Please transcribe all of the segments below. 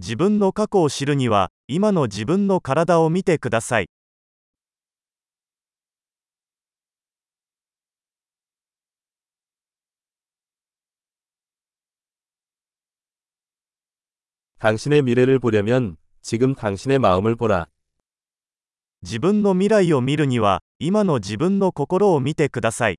自分の過去を知るには今の自分の体を見てください 당신의 미래를 보려면 지금 당신의 마음을 보라. 自分の未来を見るには今の自分の心を見てください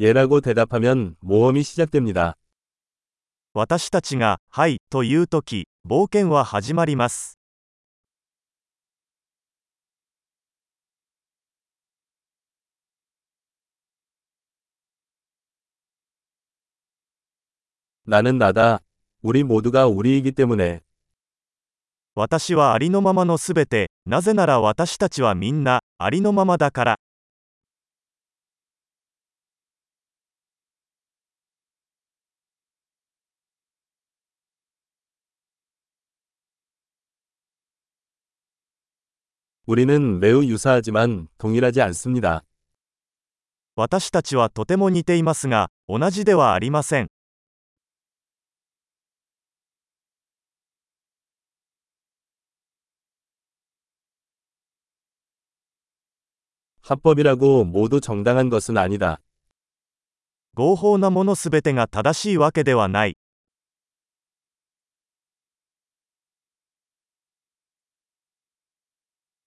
예라고 대답하면 모험이 시작됩니다. 私たちが「はい」というとき冒険は始まります 나는 나다. 우리 모두가 우리이기 때문에 私はありのままのすべてなぜなら私たちはみんなありのままだから 우리는 매우 유사하지만 동일하지 않습니다. 私たちはとても似ていますが同じではありません 합법이라고 모두 정당한 것은 아니다. 合法なものすべてが正しいわけではない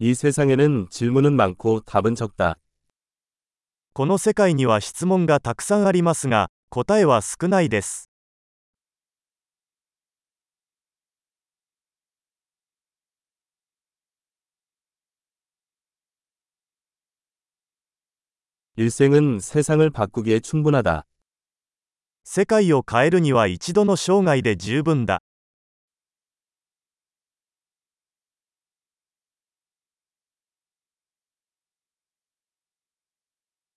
이 세상에는 질문은 많고 답은 적 다. この世界には質問がたくさんありますが、答えは少ないです。일생은세상을바꾸기에충분하다世界を変えるには一度の生涯で十分だ。